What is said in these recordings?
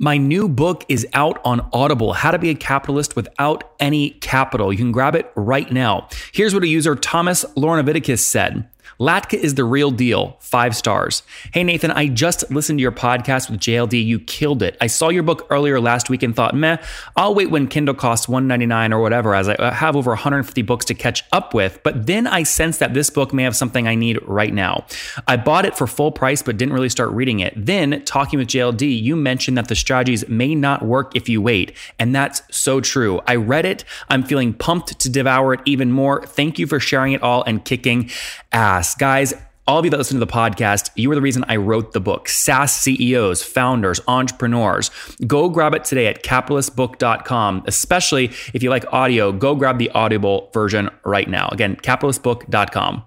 My new book is out on Audible How to Be a Capitalist Without Any Capital. You can grab it right now. Here's what a user Thomas Lornaviticus said. Latka is the real deal. Five stars. Hey, Nathan, I just listened to your podcast with JLD. You killed it. I saw your book earlier last week and thought, meh, I'll wait when Kindle costs 199 or whatever, as I uh, have over 150 books to catch up with. But then I sensed that this book may have something I need right now. I bought it for full price, but didn't really start reading it. Then, talking with JLD, you mentioned that the strategies may not work if you wait. And that's so true. I read it. I'm feeling pumped to devour it even more. Thank you for sharing it all and kicking ass. Guys, all of you that listen to the podcast, you are the reason I wrote the book. SaaS CEOs, founders, entrepreneurs. Go grab it today at capitalistbook.com. Especially if you like audio, go grab the Audible version right now. Again, capitalistbook.com.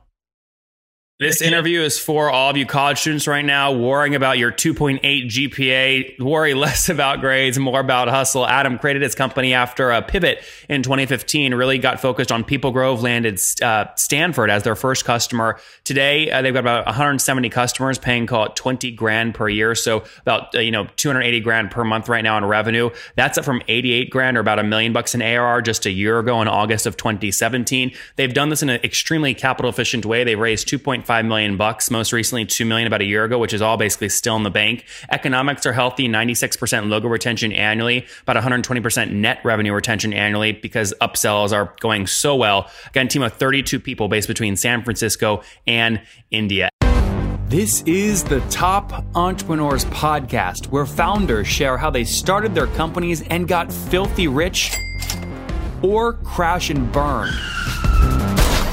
This interview is for all of you college students right now worrying about your 2.8 GPA. Worry less about grades, more about hustle. Adam created his company after a pivot in 2015, really got focused on People Grove, landed uh, Stanford as their first customer. Today, uh, they've got about 170 customers paying, call it 20 grand per year. So about, uh, you know, 280 grand per month right now in revenue. That's up from 88 grand or about a million bucks in ARR just a year ago in August of 2017. They've done this in an extremely capital efficient way. They raised 2.5 5 million bucks, most recently 2 million about a year ago, which is all basically still in the bank. Economics are healthy, 96% logo retention annually, about 120% net revenue retention annually because upsells are going so well. Again, team of 32 people based between San Francisco and India. This is the Top Entrepreneurs Podcast, where founders share how they started their companies and got filthy rich or crash and burn.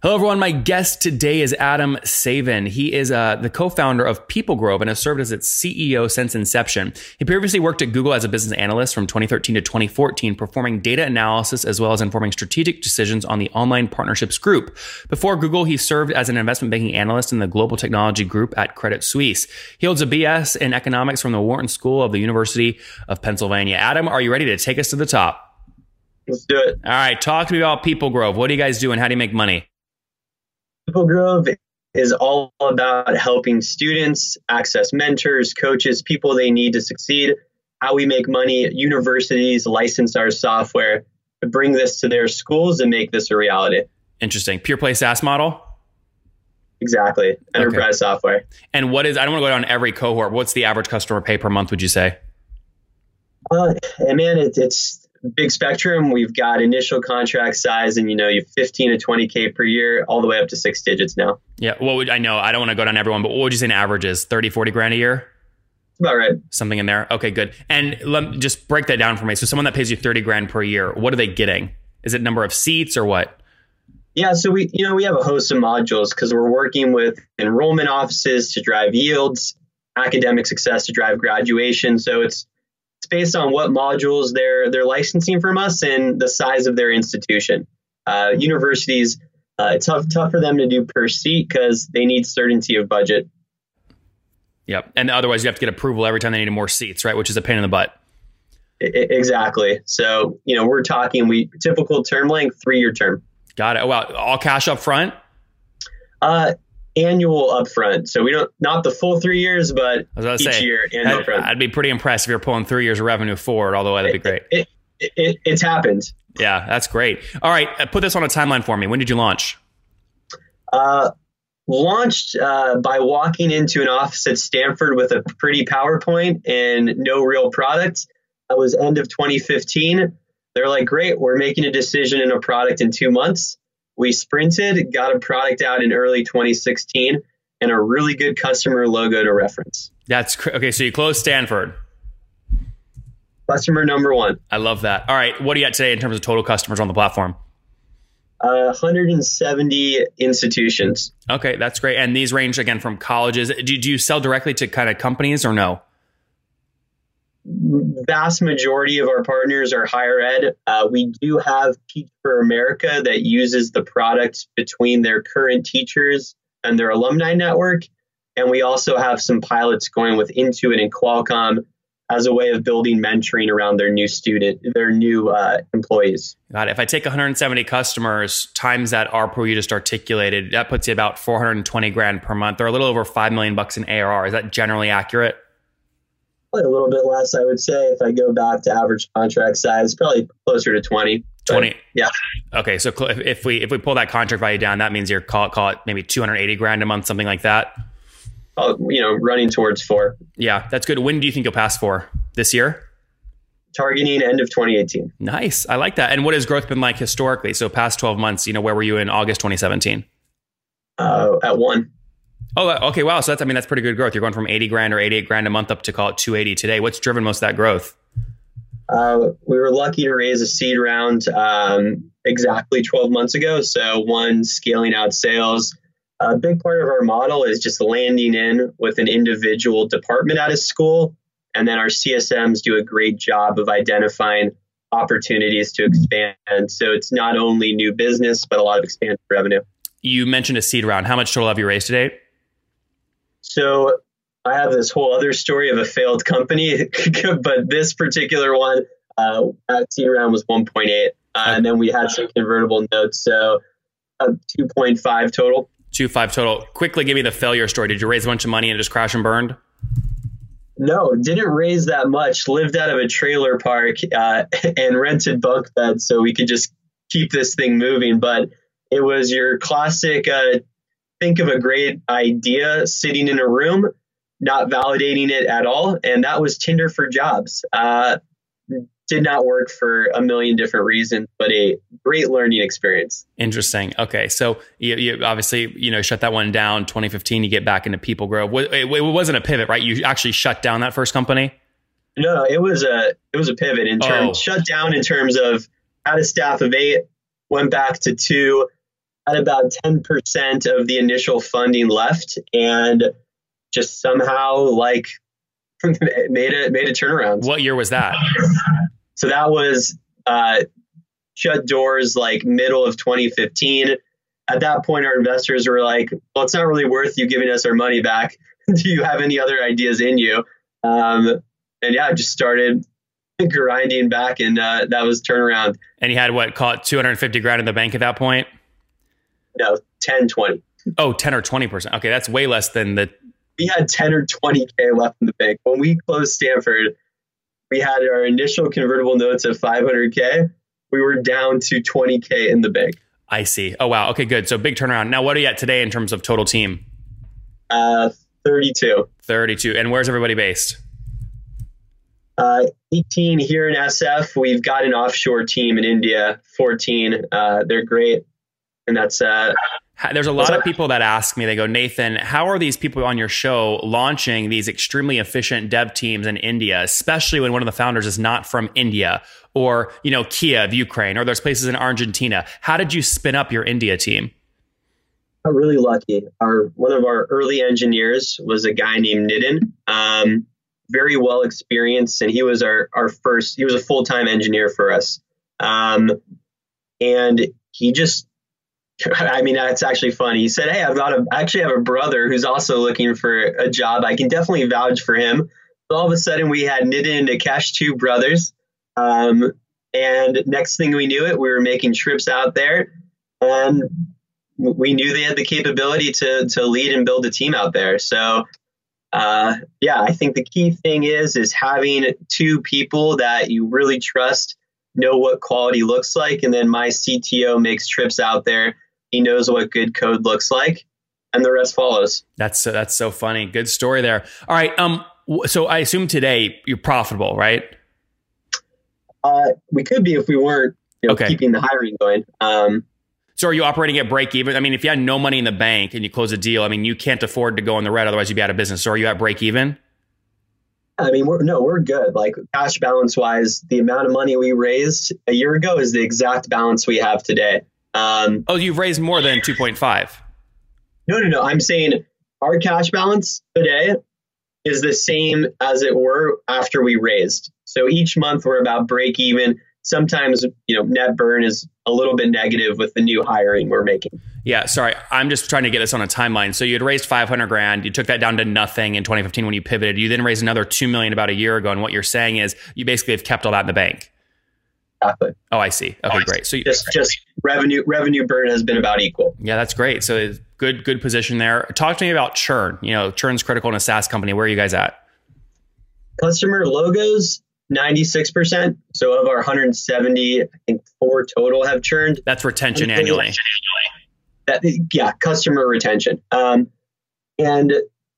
Hello, everyone. My guest today is Adam Saven. He is uh, the co-founder of People Grove and has served as its CEO since inception. He previously worked at Google as a business analyst from 2013 to 2014, performing data analysis as well as informing strategic decisions on the online partnerships group. Before Google, he served as an investment banking analyst in the global technology group at Credit Suisse. He holds a BS in economics from the Wharton School of the University of Pennsylvania. Adam, are you ready to take us to the top? Let's do it. All right. Talk to me about People Grove. What do you guys do and how do you make money? People Grove is all about helping students access mentors, coaches, people they need to succeed, how we make money, universities license our software to bring this to their schools and make this a reality. Interesting. Pure play SaaS model? Exactly. Enterprise okay. software. And what is, I don't want to go down every cohort. What's the average customer pay per month, would you say? Uh, and man, it, it's big spectrum. We've got initial contract size, and you know, you 15 to 20k per year, all the way up to six digits now. Yeah. What would I know? I don't want to go down everyone, but what would you say an average is? 30, 40 grand a year? About right. Something in there. Okay, good. And let me just break that down for me. So, someone that pays you 30 grand per year, what are they getting? Is it number of seats or what? Yeah, so we you know we have a host of modules because we're working with enrollment offices to drive yields, academic success to drive graduation. So it's based on what modules they're they're licensing from us and the size of their institution. Uh, universities, uh, it's tough tough for them to do per seat because they need certainty of budget. Yep, and otherwise you have to get approval every time they need more seats, right? Which is a pain in the butt. Exactly. So you know we're talking we typical term length three year term. Got it. Oh, wow, all cash up front. Uh, annual upfront. So we don't not the full three years, but each say, year annual upfront. I'd be pretty impressed if you're pulling three years of revenue forward all the way. That'd be great. It, it, it, it's happened. Yeah, that's great. All right, uh, put this on a timeline for me. When did you launch? Uh, launched uh, by walking into an office at Stanford with a pretty PowerPoint and no real product. That was end of 2015. They're like, great, we're making a decision in a product in two months. We sprinted, got a product out in early 2016, and a really good customer logo to reference. That's cr- okay. So you closed Stanford. Customer number one. I love that. All right. What do you got today in terms of total customers on the platform? Uh, 170 institutions. Okay, that's great. And these range again from colleges. Do, do you sell directly to kind of companies or no? Vast majority of our partners are higher ed. Uh, we do have Teach for America that uses the product between their current teachers and their alumni network. And we also have some pilots going with Intuit and Qualcomm as a way of building mentoring around their new student, their new uh, employees. Got it. If I take 170 customers times that ARPU you just articulated, that puts you about 420 grand per month, or a little over five million bucks in ARR. Is that generally accurate? Probably a little bit less, I would say. If I go back to average contract size, probably closer to 20. 20. yeah. Okay, so if we if we pull that contract value down, that means you're call it, call it maybe 280 grand a month, something like that. Oh, you know, running towards four. Yeah, that's good. When do you think you'll pass four? This year? Targeting end of 2018. Nice. I like that. And what has growth been like historically? So past 12 months, you know, where were you in August 2017? Uh, at one. Oh, okay. Wow. So that's, I mean, that's pretty good growth. You're going from 80 grand or 88 grand a month up to call it 280 today. What's driven most of that growth? Uh, we were lucky to raise a seed round um, exactly 12 months ago. So, one, scaling out sales, a big part of our model is just landing in with an individual department at a school. And then our CSMs do a great job of identifying opportunities to expand. So it's not only new business, but a lot of expanded revenue. You mentioned a seed round. How much total have you raised to date? So I have this whole other story of a failed company, but this particular one, uh, that seed round was 1.8. Uh, and then we had some convertible notes. So uh, 2.5 total. Two five total. Quickly give me the failure story. Did you raise a bunch of money and it just crash and burned? No, didn't raise that much. Lived out of a trailer park uh, and rented bunk beds so we could just keep this thing moving. But it was your classic uh, think of a great idea sitting in a room, not validating it at all. And that was Tinder for jobs. Uh, did not work for a million different reasons, but a great learning experience. Interesting. Okay, so you, you obviously you know shut that one down. 2015, you get back into People Grove. It, it wasn't a pivot, right? You actually shut down that first company. No, it was a it was a pivot in terms oh. shut down in terms of had a staff of eight, went back to two, had about 10% of the initial funding left, and just somehow like made a made a turnaround. What year was that? So that was uh, shut doors like middle of 2015. At that point, our investors were like, well, it's not really worth you giving us our money back. Do you have any other ideas in you? Um, and yeah, I just started grinding back and uh, that was turnaround. And you had what, caught 250 grand in the bank at that point? No, 10, 20. Oh, 10 or 20%. Okay, that's way less than the. We had 10 or 20K left in the bank. When we closed Stanford, we had our initial convertible notes of 500K. We were down to 20K in the bank. I see. Oh, wow. Okay, good. So big turnaround. Now, what are you at today in terms of total team? Uh, 32. 32. And where's everybody based? Uh, 18 here in SF. We've got an offshore team in India, 14. Uh, they're great. And that's uh, there's a lot of people that ask me, they go, Nathan, how are these people on your show launching these extremely efficient dev teams in India, especially when one of the founders is not from India or, you know, Kiev, Ukraine, or there's places in Argentina. How did you spin up your India team? I'm really lucky. Our one of our early engineers was a guy named Nitin, um, very well experienced, and he was our our first. He was a full time engineer for us, um, and he just I mean, that's actually funny. He said, Hey, I've got a, I actually have a brother who's also looking for a job. I can definitely vouch for him. So all of a sudden, we had Nitin into Nikesh, two brothers. Um, and next thing we knew it, we were making trips out there. And we knew they had the capability to, to lead and build a team out there. So, uh, yeah, I think the key thing is is having two people that you really trust know what quality looks like and then my CTO makes trips out there he knows what good code looks like, and the rest follows. That's so, that's so funny. Good story there. All right. Um. So I assume today you're profitable, right? Uh, we could be if we weren't you know, okay. keeping the hiring going. Um, so are you operating at break even? I mean, if you had no money in the bank and you close a deal, I mean, you can't afford to go in the red, otherwise you'd be out of business. So are you at break even? I mean, we're no, we're good. Like cash balance wise, the amount of money we raised a year ago is the exact balance we have today. Um, oh, you've raised more than 2.5. No, no, no. I'm saying our cash balance today is the same as it were after we raised. So each month we're about break even. Sometimes, you know, net burn is a little bit negative with the new hiring we're making. Yeah, sorry. I'm just trying to get this on a timeline. So you had raised 500 grand. You took that down to nothing in 2015 when you pivoted. You then raised another 2 million about a year ago. And what you're saying is you basically have kept all that in the bank. Exactly. Oh, I see. Okay, great. So you, just just revenue revenue burn has been about equal. Yeah, that's great. So good good position there. Talk to me about churn. You know, churn's critical in a SaaS company. Where are you guys at? Customer logos 96%. So of our 170, I think four total have churned. That's retention annually. That, yeah, customer retention. Um, and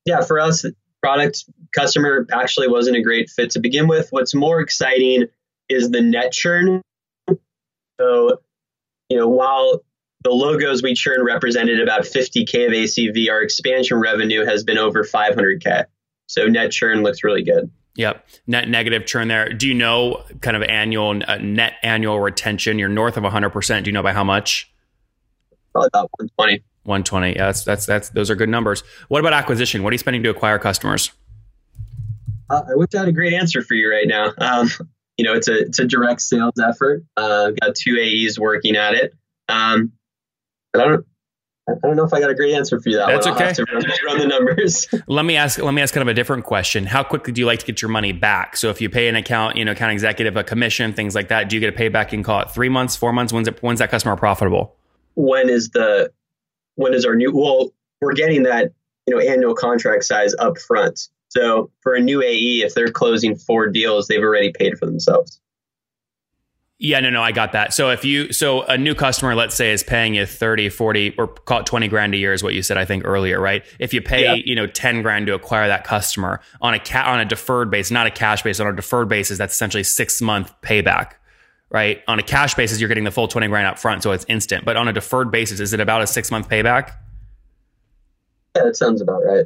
yeah, for us, product customer actually wasn't a great fit to begin with. What's more exciting is the net churn. So, you know, while the logos we churn represented about 50K of ACV, our expansion revenue has been over 500K. So net churn looks really good. Yep. Net negative churn there. Do you know kind of annual uh, net annual retention? You're north of 100%. Do you know by how much? Probably about 120. 120. Yeah, that's that's that's those are good numbers. What about acquisition? What are you spending to acquire customers? Uh, I wish I had a great answer for you right now. Um, you know, it's a it's a direct sales effort. Uh, got two AEs working at it. Um, but I don't I don't know if I got a great answer for you. That That's one. okay. Run, run, the numbers. let me ask. Let me ask kind of a different question. How quickly do you like to get your money back? So if you pay an account, you know, account executive a commission, things like that, do you get a payback in call it three months, four months? When's it? When's that customer profitable? When is the? When is our new? Well, we're getting that you know annual contract size up front. So for a new AE, if they're closing four deals, they've already paid for themselves. Yeah, no, no, I got that. So if you, so a new customer, let's say, is paying you 30, 40, or call it 20 grand a year is what you said, I think earlier, right? If you pay, yeah. you know, 10 grand to acquire that customer on a cat, on a deferred base, not a cash base, on a deferred basis, that's essentially six month payback, right? On a cash basis, you're getting the full 20 grand up front. So it's instant, but on a deferred basis, is it about a six month payback? Yeah, that sounds about right.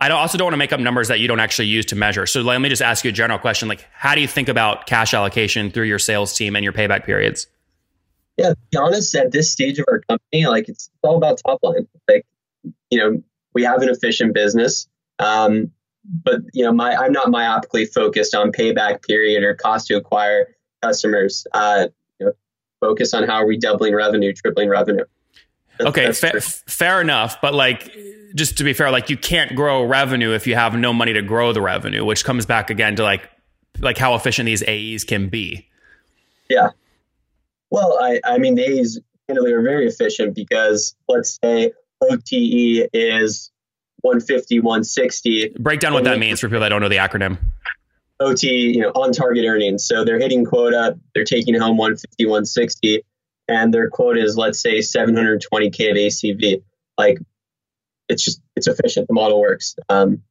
I also don't want to make up numbers that you don't actually use to measure. So let me just ask you a general question: like, how do you think about cash allocation through your sales team and your payback periods? Yeah, to be honest, at this stage of our company, like it's all about top line. Like, you know, we have an efficient business, um, but you know, my I'm not myopically focused on payback period or cost to acquire customers. Uh, you know, focus on how are we doubling revenue, tripling revenue. Okay, fa- fair enough. But like, just to be fair, like you can't grow revenue if you have no money to grow the revenue, which comes back again to like like how efficient these AEs can be. Yeah. Well, I I mean the AEs candidly are very efficient because let's say OTE is 150, 160. Break down what that means for people that don't know the acronym. OT, you know, on target earnings. So they're hitting quota, they're taking home 150, 160, and their quota is let's say 720k of ACV. Like it's just it's efficient. The model works. Um,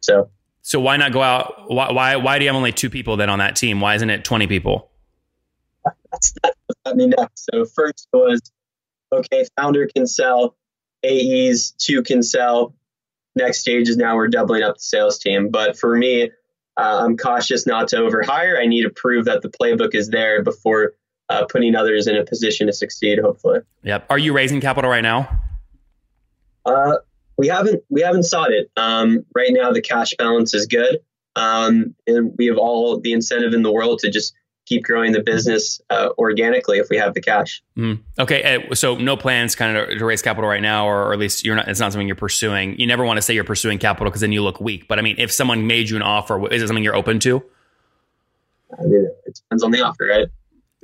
so so why not go out? Why, why why do you have only two people then on that team? Why isn't it twenty people? That's that's what me next. So first was okay, founder can sell, AEs two can sell. Next stage is now we're doubling up the sales team. But for me, uh, I'm cautious not to overhire. I need to prove that the playbook is there before uh, putting others in a position to succeed. Hopefully. Yep. Are you raising capital right now? Uh, we haven't we haven't sought it. Um, right now, the cash balance is good, um, and we have all the incentive in the world to just keep growing the business uh, organically if we have the cash. Mm. Okay, so no plans kind of to raise capital right now, or, or, at least you're not. It's not something you're pursuing. You never want to say you're pursuing capital because then you look weak. But I mean, if someone made you an offer, is it something you're open to? I mean, it depends on the offer, right?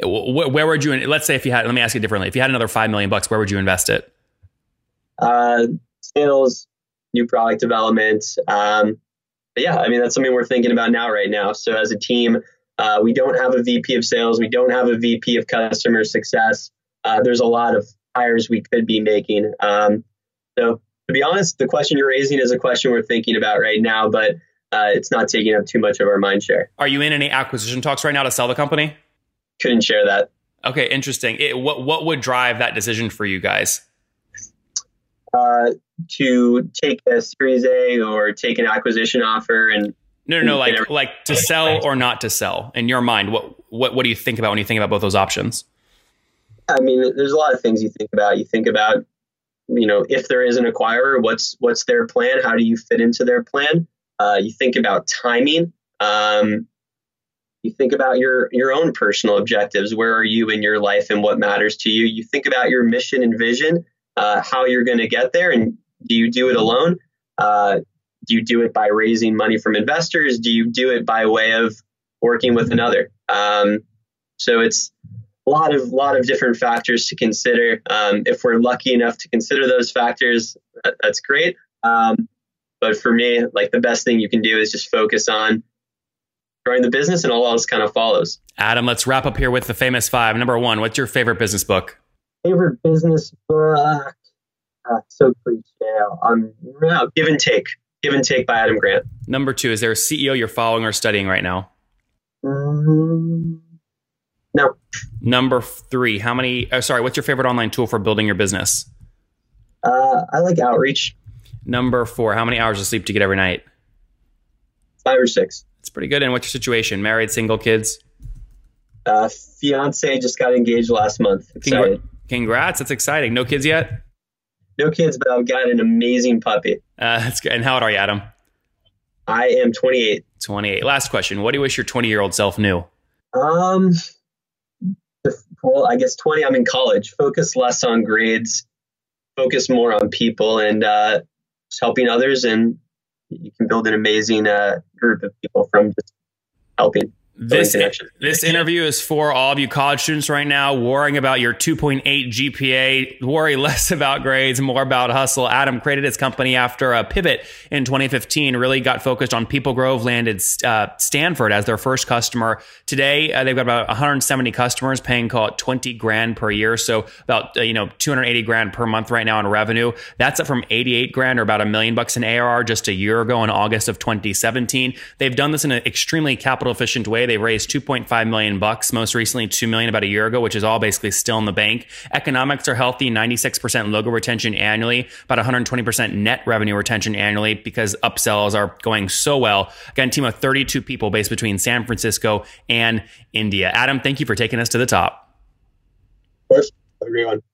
Where, where would you? Let's say if you had. Let me ask you differently. If you had another five million bucks, where would you invest it? Uh, sales, new product development. Um, but yeah, I mean, that's something we're thinking about now, right now. So as a team, uh, we don't have a VP of sales. We don't have a VP of customer success. Uh, there's a lot of hires we could be making. Um, so to be honest, the question you're raising is a question we're thinking about right now, but uh, it's not taking up too much of our mind share. Are you in any acquisition talks right now to sell the company? Couldn't share that. Okay, interesting. It, what what would drive that decision for you guys? Uh, to take a Series A or take an acquisition offer and no, no, no, like like to sell or not to sell. In your mind, what what what do you think about when you think about both those options? I mean, there's a lot of things you think about. You think about, you know, if there is an acquirer, what's what's their plan? How do you fit into their plan? Uh, you think about timing. Um, you think about your your own personal objectives. Where are you in your life, and what matters to you? You think about your mission and vision, uh, how you're going to get there, and do you do it alone? Uh, do you do it by raising money from investors? Do you do it by way of working with another? Um, so it's a lot of lot of different factors to consider. Um, if we're lucky enough to consider those factors, that, that's great. Um, but for me, like the best thing you can do is just focus on growing the business, and all else kind of follows. Adam, let's wrap up here with the famous five. Number one, what's your favorite business book? Favorite business book? Uh, so cliche. Um, no, give and take. Give and take by Adam Grant. Number two, is there a CEO you're following or studying right now? Mm, no. Number three, how many? Oh, sorry, what's your favorite online tool for building your business? Uh, I like Outreach. Number four, how many hours of sleep do you get every night? Five or six. It's pretty good. And what's your situation? Married, single, kids? Uh, fiance just got engaged last month. Excited. Congrats. That's exciting. No kids yet? No kids, but I've got an amazing puppy. Uh, that's good. And how old are you, Adam? I am 28. 28. Last question. What do you wish your 20 year old self knew? Um, well, I guess 20, I'm in college. Focus less on grades, focus more on people and uh, just helping others. And you can build an amazing uh, group of people from just helping. This, this interview is for all of you college students right now worrying about your 2.8 GPA. Worry less about grades, more about hustle. Adam created his company after a pivot in 2015, really got focused on People Grove, landed uh, Stanford as their first customer. Today, uh, they've got about 170 customers paying, call it 20 grand per year. So about, uh, you know, 280 grand per month right now in revenue. That's up from 88 grand or about a million bucks in ARR just a year ago in August of 2017. They've done this in an extremely capital efficient way. They raised 2.5 million bucks, most recently 2 million about a year ago, which is all basically still in the bank. Economics are healthy, 96% logo retention annually, about 120% net revenue retention annually because upsells are going so well. Again, team of 32 people based between San Francisco and India. Adam, thank you for taking us to the top. Of course. Have a great one.